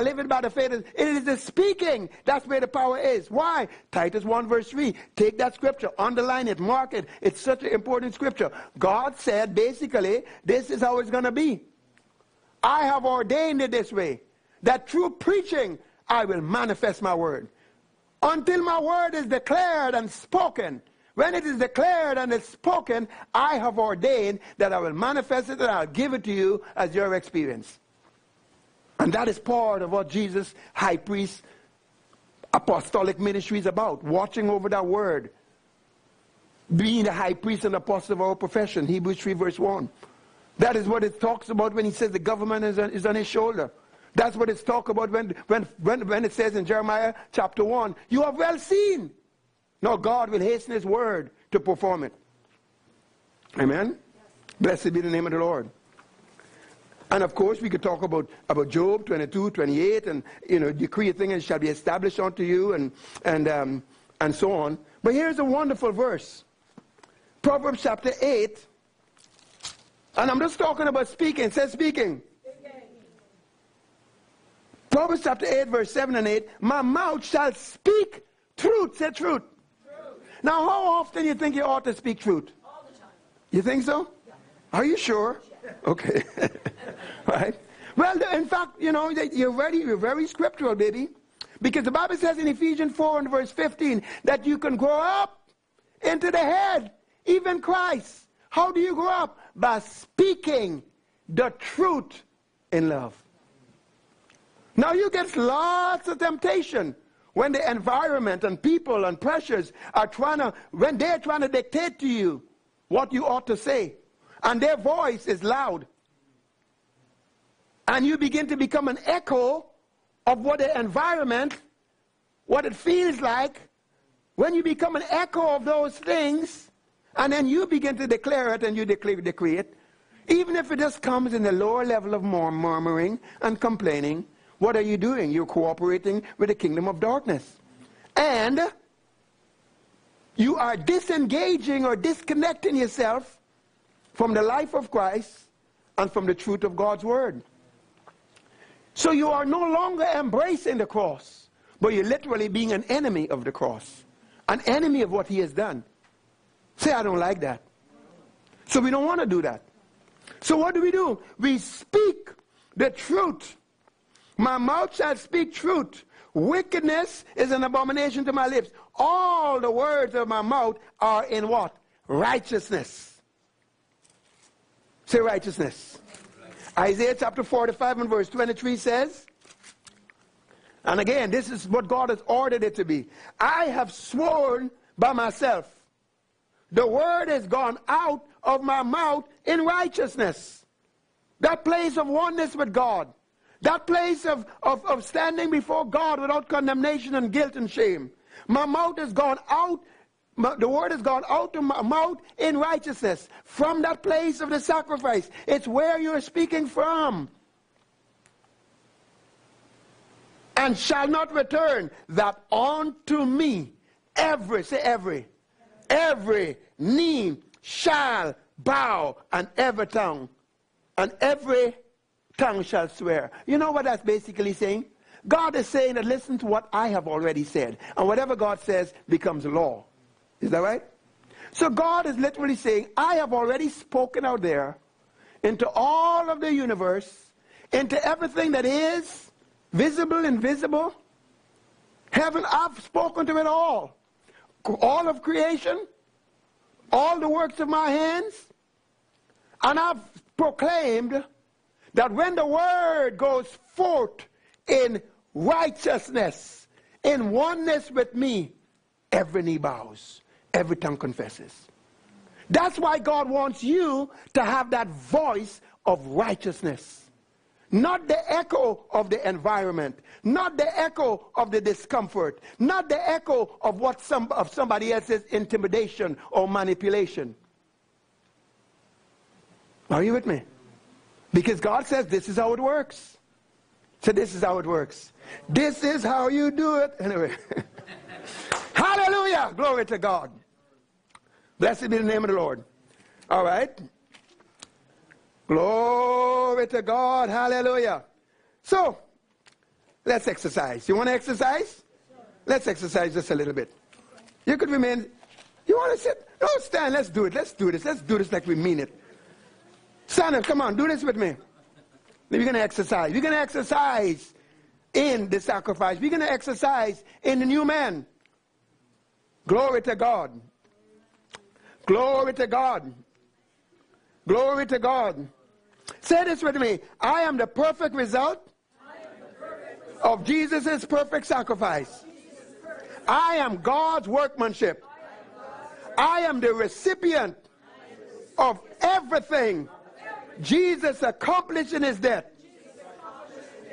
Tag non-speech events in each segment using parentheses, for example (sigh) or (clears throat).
I live it by the faith. It is the speaking. That's where the power is. Why? Titus 1 verse 3. Take that scripture, underline it, mark it. It's such an important scripture. God said basically, this is how it's going to be. I have ordained it this way. That through preaching, I will manifest my word. Until my word is declared and spoken, when it is declared and it's spoken, I have ordained that I will manifest it and I'll give it to you as your experience. And that is part of what Jesus, high priest, apostolic ministry is about. Watching over that word. Being the high priest and apostle of our profession. Hebrews 3 verse 1. That is what it talks about when he says the government is on, is on his shoulder. That's what it's talk about when, when, when, when it says in Jeremiah chapter 1, you have well seen. No, God will hasten his word to perform it. Amen? Blessed be the name of the Lord. And of course, we could talk about, about Job 22, 28, and, you know, decree a thing and shall be established unto you, and, and, um, and so on. But here's a wonderful verse Proverbs chapter 8. And I'm just talking about speaking. It says speaking. Proverbs chapter 8, verse 7 and 8. My mouth shall speak truth. Say truth. truth. Now, how often do you think you ought to speak truth? All the time. You think so? Yeah. Are you sure? Okay. (laughs) right? Well, in fact, you know, you're ready, you're very scriptural, baby. Because the Bible says in Ephesians 4 and verse 15 that you can grow up into the head, even Christ. How do you grow up? By speaking the truth in love. Now you get lots of temptation when the environment and people and pressures are trying to, when they're trying to dictate to you what you ought to say and their voice is loud. And you begin to become an echo of what the environment, what it feels like. When you become an echo of those things, and then you begin to declare it and you declare, decree it, even if it just comes in the lower level of more murmuring and complaining, what are you doing? You're cooperating with the kingdom of darkness. And you are disengaging or disconnecting yourself from the life of Christ and from the truth of God's word. So you are no longer embracing the cross, but you're literally being an enemy of the cross, an enemy of what he has done. Say, I don't like that. So we don't want to do that. So what do we do? We speak the truth. My mouth shall speak truth. Wickedness is an abomination to my lips. All the words of my mouth are in what? Righteousness. Say righteousness. Isaiah chapter 45 and verse 23 says, and again, this is what God has ordered it to be. I have sworn by myself. The word has gone out of my mouth in righteousness. That place of oneness with God. That place of, of, of standing before God without condemnation and guilt and shame. My mouth has gone out the word has gone out of my mouth in righteousness from that place of the sacrifice. It's where you're speaking from. And shall not return that unto me every, say every, every knee shall bow and every tongue, and every tongue shall swear. You know what that's basically saying? God is saying that listen to what I have already said. And whatever God says becomes law. Is that right? So God is literally saying, I have already spoken out there into all of the universe, into everything that is visible, and invisible. Heaven, I've spoken to it all. All of creation, all the works of my hands. And I've proclaimed that when the word goes forth in righteousness, in oneness with me, every knee bows every tongue confesses. That's why God wants you to have that voice of righteousness. Not the echo of the environment, not the echo of the discomfort, not the echo of what some of somebody else's intimidation or manipulation. Are you with me? Because God says this is how it works. So this is how it works. This is how you do it. (laughs) Anyway. Hallelujah. Glory to God. Blessed be the name of the Lord. All right. Glory to God. Hallelujah. So, let's exercise. You want to exercise? Let's exercise just a little bit. You could remain. You want to sit? No, stand. Let's do it. Let's do this. Let's do this like we mean it. Stand up. Come on. Do this with me. We're going to exercise. We're going to exercise in the sacrifice. We're going to exercise in the new man. Glory to God. Glory to God. Glory to God. Say this with me. I am the perfect result of Jesus' perfect sacrifice. I am God's workmanship. I am the recipient of everything Jesus accomplished in his death.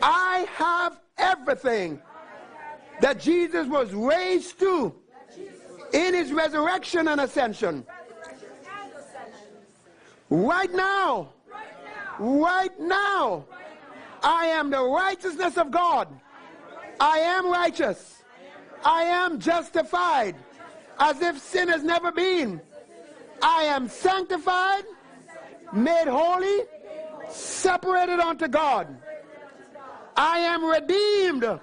I have everything that Jesus was raised to in his resurrection and ascension. Right now, right now, I am the righteousness of God. I am righteous. I am justified as if sin has never been. I am sanctified, made holy, separated unto God. I am redeemed.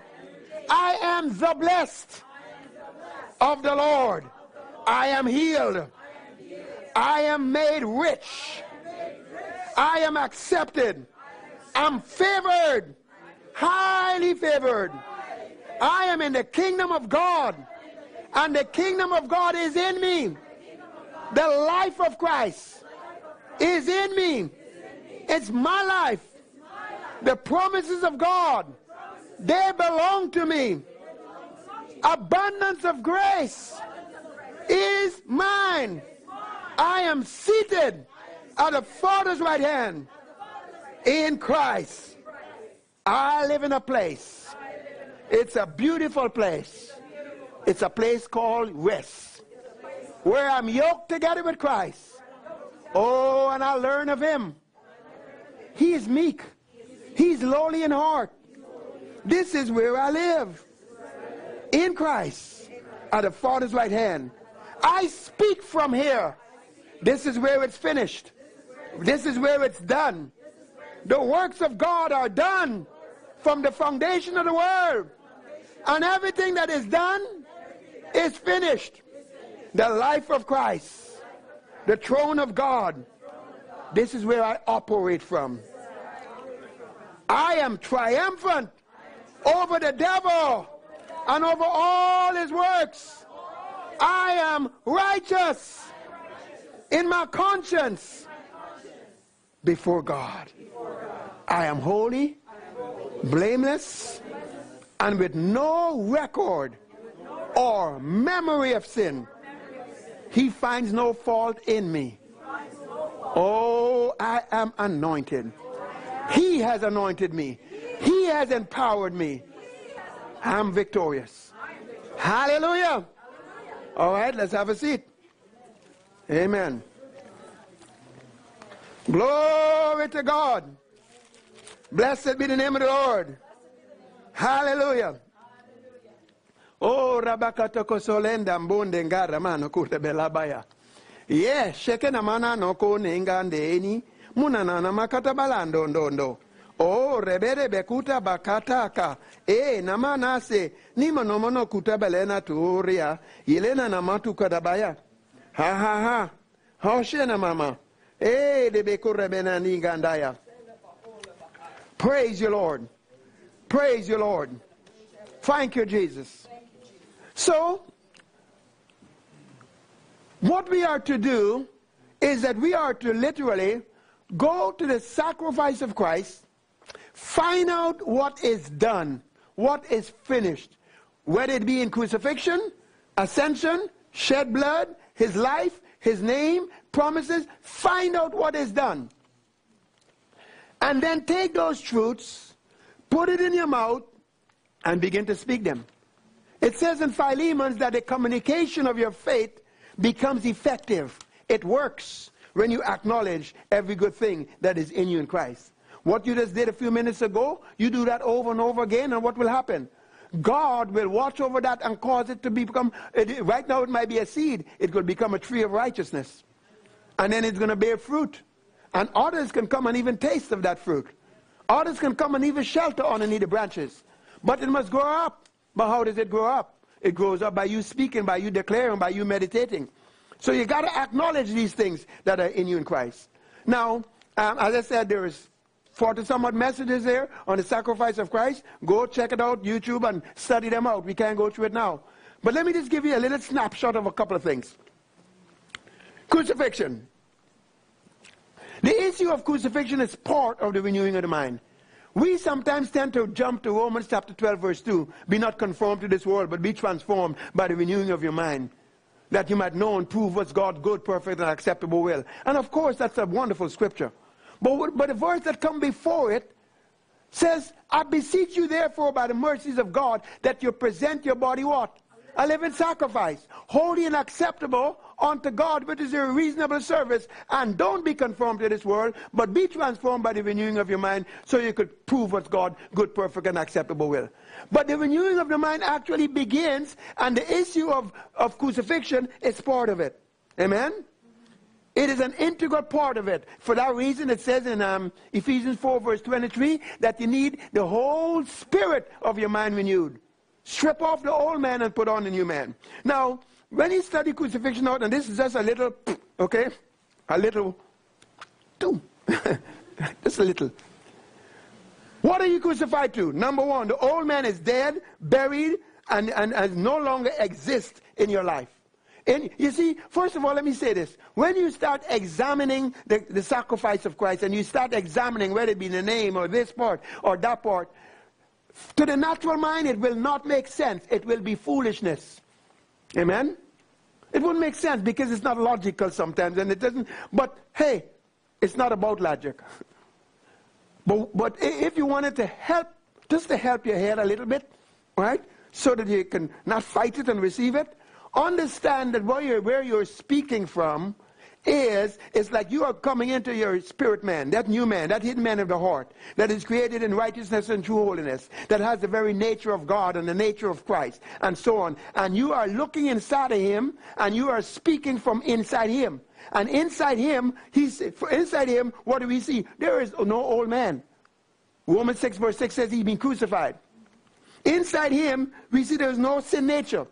I am the blessed of the Lord. I am healed. I am made rich. I am accepted. I'm favored. Highly favored. I am in the kingdom of God. And the kingdom of God is in me. The life of Christ is in me. It's my life. The promises of God, they belong to me. Abundance of grace is mine. I am seated at the Father's right hand in Christ. I live in a place. It's a beautiful place. It's a place called rest, where I'm yoked together with Christ. Oh, and I learn of Him. He is meek. He's lowly in heart. This is where I live. In Christ, at the Father's right hand. I speak from here. This is where it's finished. This is where it's done. The works of God are done from the foundation of the world. And everything that is done is finished. The life of Christ, the throne of God. This is where I operate from. I am triumphant over the devil and over all his works. I am righteous in my conscience before God. I am holy, blameless, and with no record or memory of sin. He finds no fault in me. Oh, I am anointed. He has anointed me. He has empowered me. I'm victorious. Hallelujah. All right, let's have a seat. Amen. Glory to God. Blessed be the name of the Lord. Hallelujah. Oh, rabakatoko solenda mbonde ngara mano kurte belabaya. Ye, sheke na mana no ko nenga ndeni. Muna na na makata balando. Oh, rebere bekuta bakataka. E, na manase. Ni monomono kuta belena turia. Yelena na matu kadabaya. Ha ha ha. Hoshe na mama. Eh, Debeku Rebena Nigandaya. Praise you, Lord. Praise you, Lord. Thank you, Jesus. So, what we are to do is that we are to literally go to the sacrifice of Christ, find out what is done, what is finished, whether it be in crucifixion, ascension, shed blood, his life, his name, promises, find out what is done. And then take those truths, put it in your mouth, and begin to speak them. It says in Philemon that the communication of your faith becomes effective. It works when you acknowledge every good thing that is in you in Christ. What you just did a few minutes ago, you do that over and over again, and what will happen? God will watch over that and cause it to become, right now it might be a seed, it will become a tree of righteousness. And then it's going to bear fruit. And others can come and even taste of that fruit. Others can come and even shelter underneath the branches. But it must grow up. But how does it grow up? It grows up by you speaking, by you declaring, by you meditating. So you got to acknowledge these things that are in you in Christ. Now, um, as I said, there is 40 some odd messages there on the sacrifice of Christ. Go check it out, YouTube, and study them out. We can't go through it now. But let me just give you a little snapshot of a couple of things. Crucifixion. The issue of crucifixion is part of the renewing of the mind. We sometimes tend to jump to Romans chapter 12, verse 2. Be not conformed to this world, but be transformed by the renewing of your mind. That you might know and prove what's God's good, perfect, and acceptable will. And of course, that's a wonderful scripture. But, but the verse that come before it says, I beseech you therefore by the mercies of God that you present your body what? A living sacrifice, holy and acceptable unto God, which is a reasonable service. And don't be conformed to this world, but be transformed by the renewing of your mind so you could prove what's God good, perfect, and acceptable will. But the renewing of the mind actually begins, and the issue of, of crucifixion is part of it. Amen? It is an integral part of it. For that reason, it says in um, Ephesians 4, verse 23, that you need the whole spirit of your mind renewed. Strip off the old man and put on the new man. Now, when you study crucifixion out, and this is just a little, okay, a little, two, (laughs) just a little. What are you crucified to? Number one, the old man is dead, buried, and, and, and no longer exists in your life. And you see, first of all, let me say this. When you start examining the, the sacrifice of Christ and you start examining whether it be the name or this part or that part, to the natural mind, it will not make sense. It will be foolishness. Amen? It wouldn't make sense because it's not logical sometimes and it doesn't. But hey, it's not about logic. (laughs) But, but if you wanted to help, just to help your head a little bit, right? So that you can not fight it and receive it, understand that where you're, where you're speaking from is, it's like you are coming into your spirit man, that new man, that hidden man of the heart, that is created in righteousness and true holiness, that has the very nature of God and the nature of Christ, and so on. And you are looking inside of him, and you are speaking from inside him. And inside him, he's, inside him, what do we see? There is no old man. Romans 6 verse 6 says he's been crucified. Inside him, we see there's no sin nature.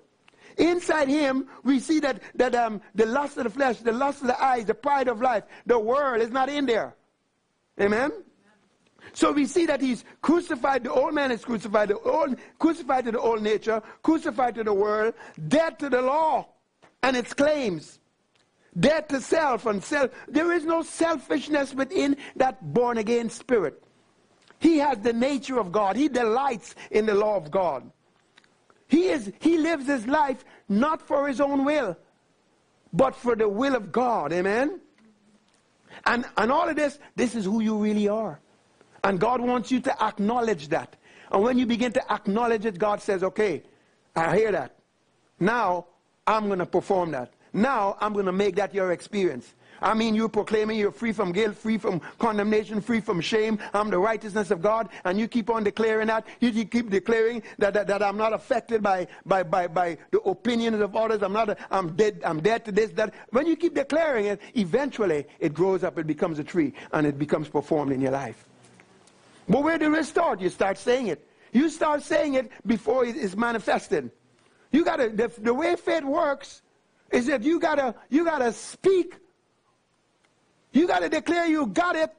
Inside him, we see that, that um, the lust of the flesh, the lust of the eyes, the pride of life, the world is not in there. Amen? So we see that he's crucified, the old man is crucified, the old, crucified to the old nature, crucified to the world, dead to the law and its claims. Dead to self and self. There is no selfishness within that born again spirit. He has the nature of God. He delights in the law of God. He, is, he lives his life not for his own will, but for the will of God. Amen? And, and all of this, this is who you really are. And God wants you to acknowledge that. And when you begin to acknowledge it, God says, okay, I hear that. Now, I'm going to perform that. Now, I'm going to make that your experience. I mean, you're proclaiming you're free from guilt, free from condemnation, free from shame. I'm the righteousness of God. And you keep on declaring that. You keep declaring that, that, that I'm not affected by, by, by, by the opinions of others. I'm not, a, I'm dead, I'm dead to this, that. When you keep declaring it, eventually it grows up, it becomes a tree, and it becomes performed in your life. But where do it start? You start saying it. You start saying it before it is manifested. You gotta, the, the way faith works is that you gotta, you gotta speak you got to declare you got it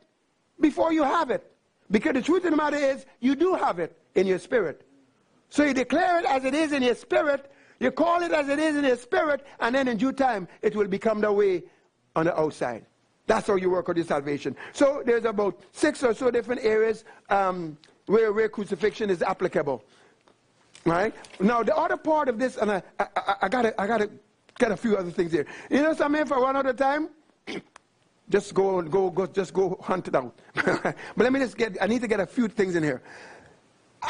before you have it. Because the truth of the matter is, you do have it in your spirit. So you declare it as it is in your spirit, you call it as it is in your spirit, and then in due time, it will become the way on the outside. That's how you work on your salvation. So there's about six or so different areas um, where, where crucifixion is applicable. Right? Now, the other part of this, and I, I, I, I gotta, I gotta get a few other things here. You know something for one other time? (clears throat) Just go, go, go, just go hunt it out. (laughs) but let me just get, I need to get a few things in here.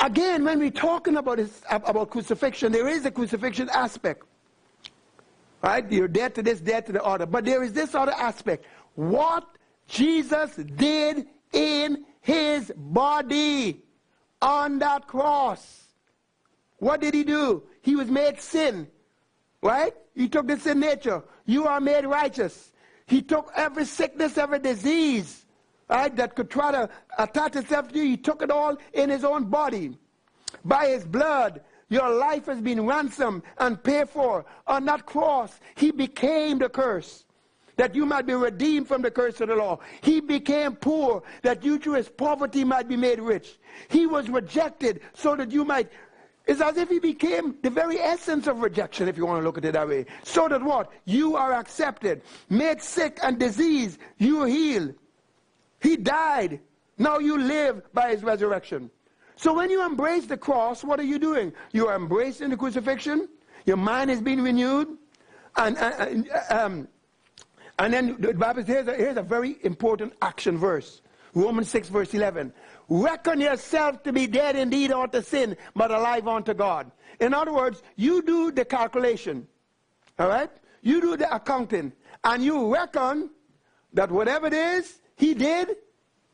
Again, when we're talking about, this, about crucifixion, there is a crucifixion aspect. Right? You're dead to this, dead to the other. But there is this other aspect. What Jesus did in his body on that cross. What did he do? He was made sin. Right? He took the sin nature. You are made righteous. He took every sickness, every disease, right, that could try to attach itself to you. He took it all in his own body. By his blood, your life has been ransomed and paid for. On that cross, he became the curse that you might be redeemed from the curse of the law. He became poor that you through his poverty might be made rich. He was rejected so that you might it's as if he became the very essence of rejection, if you want to look at it that way. So that what? You are accepted. Made sick and diseased, you healed. He died. Now you live by his resurrection. So when you embrace the cross, what are you doing? You are embracing the crucifixion. Your mind is being renewed. And, and, um, and then the Bible says, here's a, here's a very important action verse. Romans 6 verse 11. Reckon yourself to be dead indeed unto sin, but alive unto God. In other words, you do the calculation. All right? You do the accounting. And you reckon that whatever it is he did,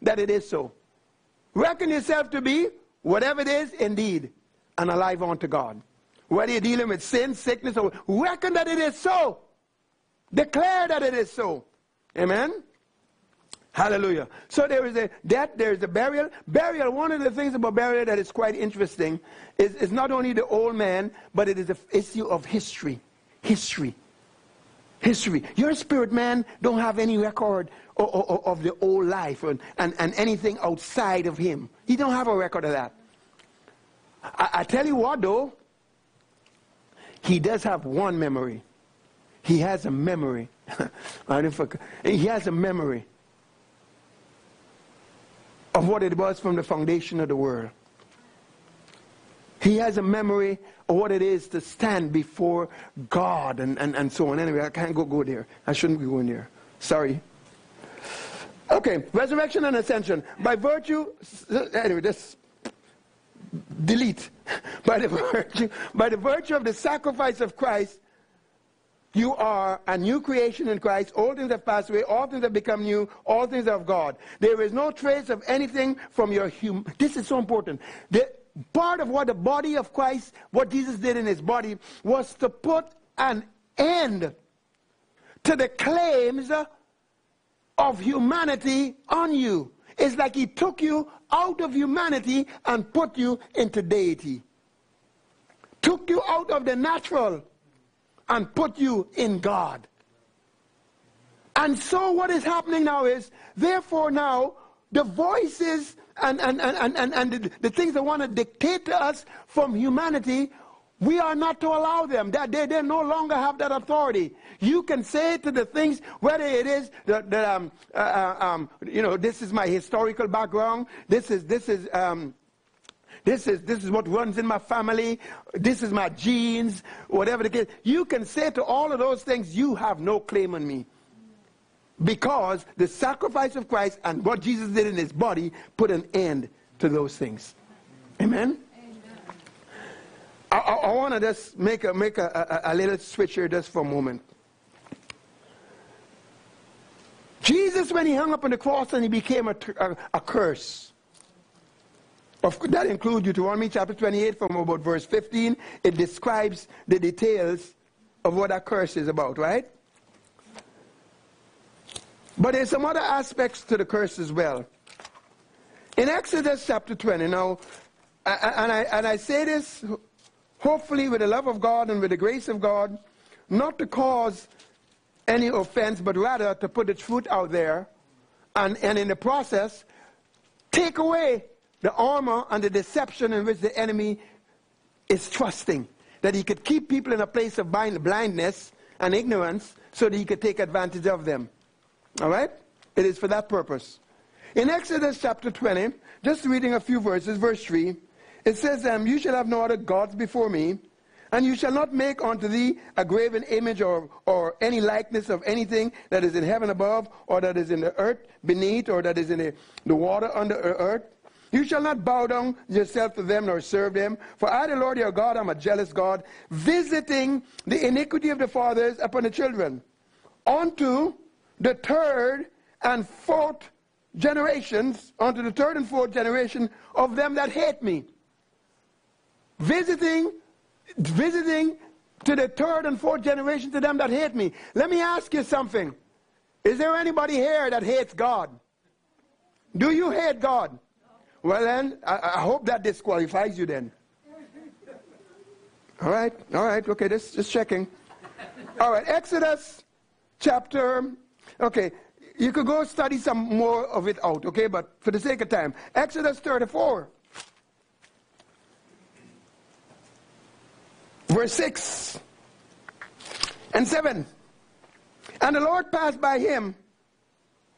that it is so. Reckon yourself to be whatever it is indeed and alive unto God. Whether you're dealing with sin, sickness, or reckon that it is so. Declare that it is so. Amen? Hallelujah. So there is a death, there is a burial. Burial, one of the things about burial that is quite interesting is, is not only the old man, but it is an issue of history. History. History. Your spirit man don't have any record of, of, of the old life and, and, and, anything outside of him. He don't have a record of that. I, I tell you what though, he does have one memory. He has a memory. (laughs) he has a memory of what it was from the foundation of the world. He has a memory of what it is to stand before God and, and, and so on. Anyway, I can't go, go there. I shouldn't be going there. Sorry. Okay, resurrection and ascension. By virtue, anyway, just delete. (laughs) By the (laughs) virtue, by the virtue of the sacrifice of Christ, you are a new creation in Christ. All things have passed away. All things have become new. All things are of God. There is no trace of anything from your human. This is so important. The part of what the body of Christ, what Jesus did in his body, was to put an end to the claims of humanity on you. It's like he took you out of humanity and put you into deity. Took you out of the natural and put you in God. And so what is happening now is, therefore now, the voices and, and, and, and, and the, the things that want to dictate to us from humanity, we are not to allow them. That they, they no longer have that authority. You can say to the things, whether it is that, that um, uh, uh um, you know, this is my historical background, this is, this is, um, this is, this is what runs in my family. This is my genes, whatever the case. You can say to all of those things, you have no claim on me. Because the sacrifice of Christ and what Jesus did in his body put an end to those things. Amen? I, I, I want to just make, a, make a, a, a little switch here just for a moment. Jesus, when he hung up on the cross and he became a, a, a curse, of, that includes Deuteronomy chapter 28 from about verse 15. It describes the details of what that curse is about, right? But there's some other aspects to the curse as well. In Exodus chapter 20, now, and I, and I say this hopefully with the love of God and with the grace of God, not to cause any offense, but rather to put the truth out there, and, and in the process, take away the armor and the deception in which the enemy is trusting. That he could keep people in a place of blindness and ignorance so that he could take advantage of them. All right? It is for that purpose. In Exodus chapter 20, just reading a few verses, verse 3, it says, um, You shall have no other gods before me, and you shall not make unto thee a graven image or, or any likeness of anything that is in heaven above, or that is in the earth beneath, or that is in the, the water under the earth. You shall not bow down yourself to them nor serve them. For I, the Lord your God, am a jealous God, visiting the iniquity of the fathers upon the children, unto the third and fourth generations, unto the third and fourth generation of them that hate me. Visiting, visiting to the third and fourth generation to them that hate me. Let me ask you something. Is there anybody here that hates God? Do you hate God? Well, then, I, I hope that disqualifies you then. All right, all right, okay, just, just checking. All right, Exodus chapter, okay, you could go study some more of it out, okay, but for the sake of time, Exodus 34, verse 6 and 7. And the Lord passed by him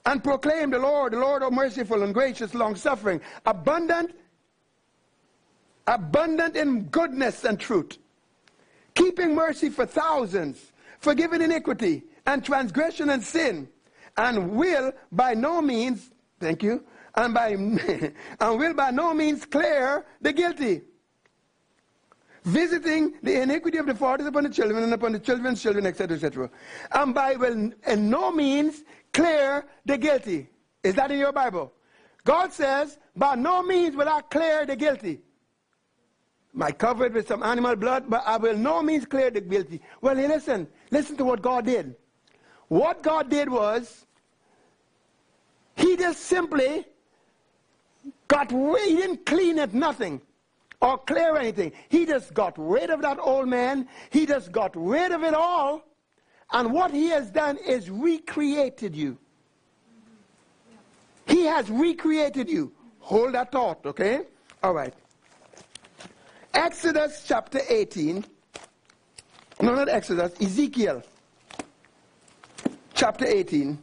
and proclaim the Lord, the Lord of merciful and gracious, long suffering, abundant, abundant in goodness and truth, keeping mercy for thousands, forgiving iniquity and transgression and sin, and will by no means, thank you, and by (laughs) and will by no means clear the guilty visiting the iniquity of the fathers upon the children and upon the children's children, etc., etc. And by will in no means clear the guilty. Is that in your Bible? God says, by no means will I clear the guilty. Might cover it with some animal blood, but I will no means clear the guilty. Well, listen, listen to what God did. What God did was, He just simply got, rid, he didn't clean it, nothing or clear anything. He just got rid of that old man. He just got rid of it all. And what he has done is recreated you. He has recreated you. Hold that thought, okay? All right. Exodus chapter 18. No, not Exodus, Ezekiel chapter 18.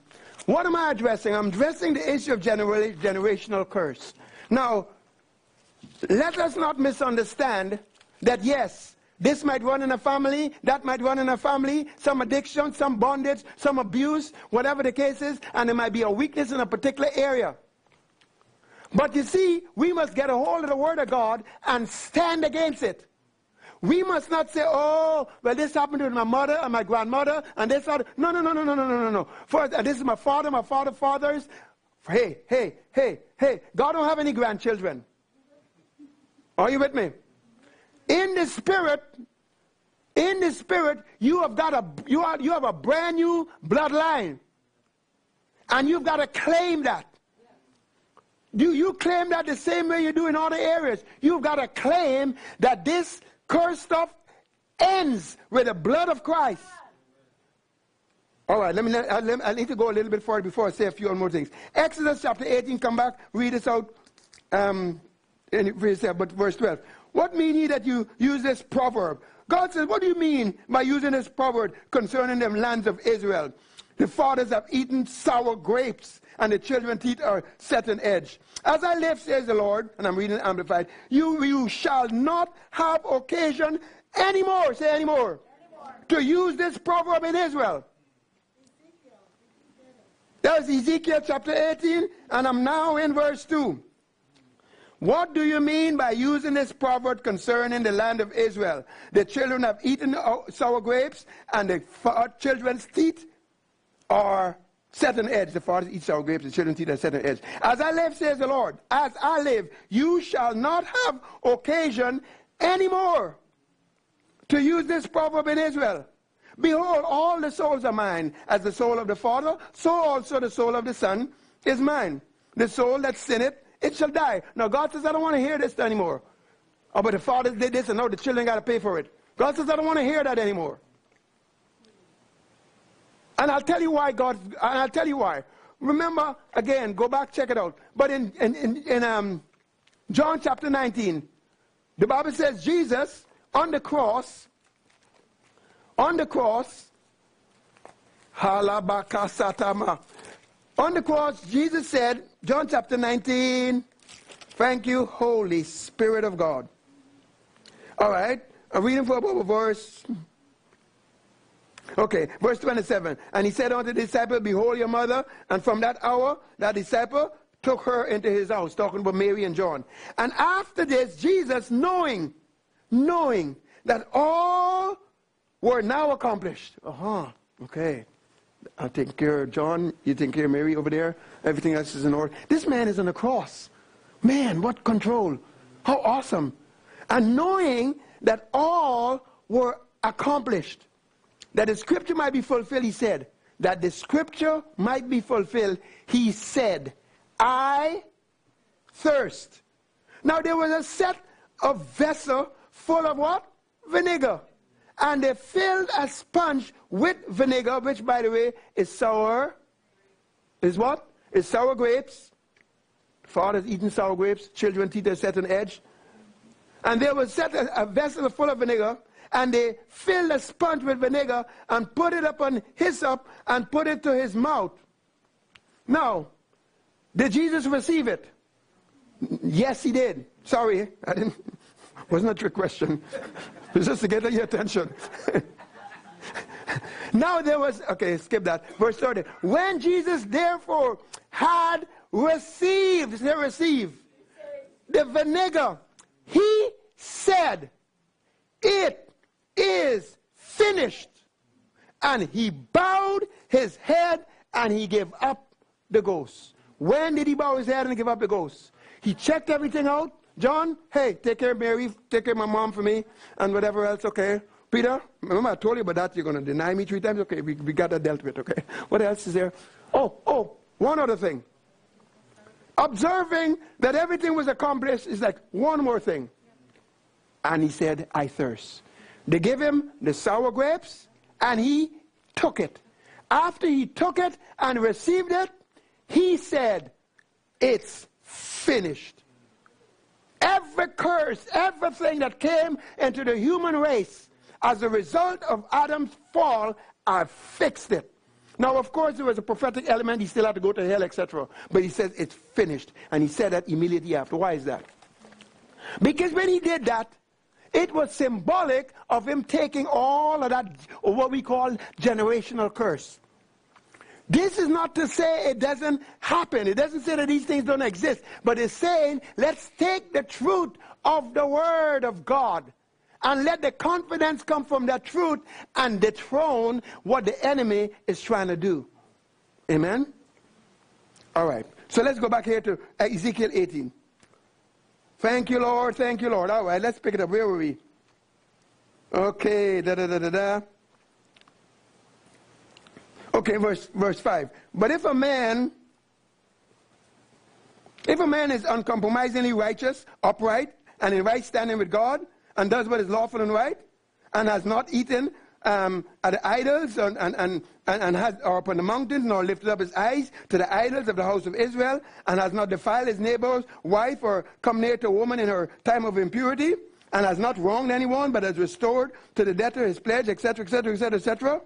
What am I addressing? I'm addressing the issue of generational curse. Now, let us not misunderstand that yes, this might run in a family, that might run in a family, some addiction, some bondage, some abuse, whatever the case is, and there might be a weakness in a particular area. But you see, we must get a hold of the Word of God and stand against it. We must not say, oh, well, this happened to my mother and my grandmother, and this other." No, no, no, no, no, no, no, no. First, and this is my father, my father, fathers. Hey, hey, hey, hey. God don't have any grandchildren. Are you with me? In the spirit, in the spirit, you have got a you are you have a brand new bloodline. And you've got to claim that. Do you claim that the same way you do in other areas? You've got to claim that this cursed stuff ends with the blood of Christ. All right, let me, let me, I need to go a little bit further before I say a few more things. Exodus chapter 18, come back, read this out. Um, but verse 12. What mean ye that you use this proverb? God says, What do you mean by using this proverb concerning the lands of Israel? The fathers have eaten sour grapes, and the children's teeth are set on edge. As I live, says the Lord, and I'm reading Amplified, you, you shall not have occasion anymore, say anymore, anymore. to use this proverb in Israel. That's Ezekiel chapter 18, and I'm now in verse 2. What do you mean by using this proverb concerning the land of Israel? The children have eaten sour grapes, and the uh, children's teeth are set on edge. The fathers eat sour grapes, the children's teeth are set on edge. As I live, says the Lord, as I live, you shall not have occasion anymore to use this proverb in Israel. Behold, all the souls are mine. As the soul of the Father, so also the soul of the Son is mine. The soul that sinneth it shall die. Now, God says, I don't want to hear this anymore. Oh, but the fathers did this, and now the children got to pay for it. God says, I don't want to hear that anymore. And I'll tell you why, God, and I'll tell you why. Remember, again, go back, check it out. But in, in, in, in um, John chapter 19, the Bible says Jesus on the cross, on the cross, halabakasatama, on the cross, Jesus said, John chapter 19, thank you, Holy Spirit of God. All right, I'm reading for a verse. Okay, verse 27. And he said unto the disciple, Behold your mother. And from that hour, that disciple took her into his house, talking about Mary and John. And after this, Jesus, knowing, knowing that all were now accomplished. Uh huh, okay. I take care of John, you take care of Mary over there, everything else is in order. This man is on the cross. Man, what control. How awesome. And knowing that all were accomplished, that the scripture might be fulfilled, he said, that the scripture might be fulfilled, he said, I thirst. Now there was a set of vessel full of what? Vinegar. And they filled a sponge with vinegar, which by the way is sour. Is what? Is sour grapes. Fathers eating sour grapes, children teeth are set on edge. And they would set a, a vessel full of vinegar, and they filled a sponge with vinegar and put it upon hyssop and put it to his mouth. Now, did Jesus receive it? Yes, he did. Sorry, I didn't. Wasn't a trick question. It was just to get your attention. (laughs) now there was okay, skip that. Verse 30. When Jesus therefore had received, say receive, the vinegar, he said, It is finished. And he bowed his head and he gave up the ghost. When did he bow his head and give up the ghost? He checked everything out. John, hey, take care of Mary, take care of my mom for me, and whatever else, okay? Peter, remember I told you about that, you're going to deny me three times? Okay, we, we got that dealt with, okay? (laughs) What else is there? Oh, oh, one other thing. Observing that everything was accomplished is like one more thing. And he said, I thirst. They gave him the sour grapes, and he took it. After he took it and received it, he said, It's finished. Every curse, everything that came into the human race as a result of Adam's fall, I fixed it. Now, of course, there was a prophetic element. He still had to go to hell, etc. But he says it's finished. And he said that immediately after. Why is that? Because when he did that, it was symbolic of him taking all of that, what we call generational curse. This is not to say it doesn't happen. It doesn't say that these things don't exist. But it's saying, let's take the truth of the Word of God and let the confidence come from that truth and dethrone what the enemy is trying to do. Amen? All right. So let's go back here to Ezekiel 18. Thank you, Lord. Thank you, Lord. All right, let's pick it up. Where were we? Okay, da da da da da. Okay, verse, verse 5. But if a man, if a man is uncompromisingly righteous, upright, and in right standing with God, and does what is lawful and right, and has not eaten um, at the idols and, and, and, and, has, or upon the mountains, nor lifted up his eyes to the idols of the house of Israel, and has not defiled his neighbor's wife or come near to a woman in her time of impurity, and has not wronged anyone, but has restored to the debtor his pledge, etc., etc., etc., etc.,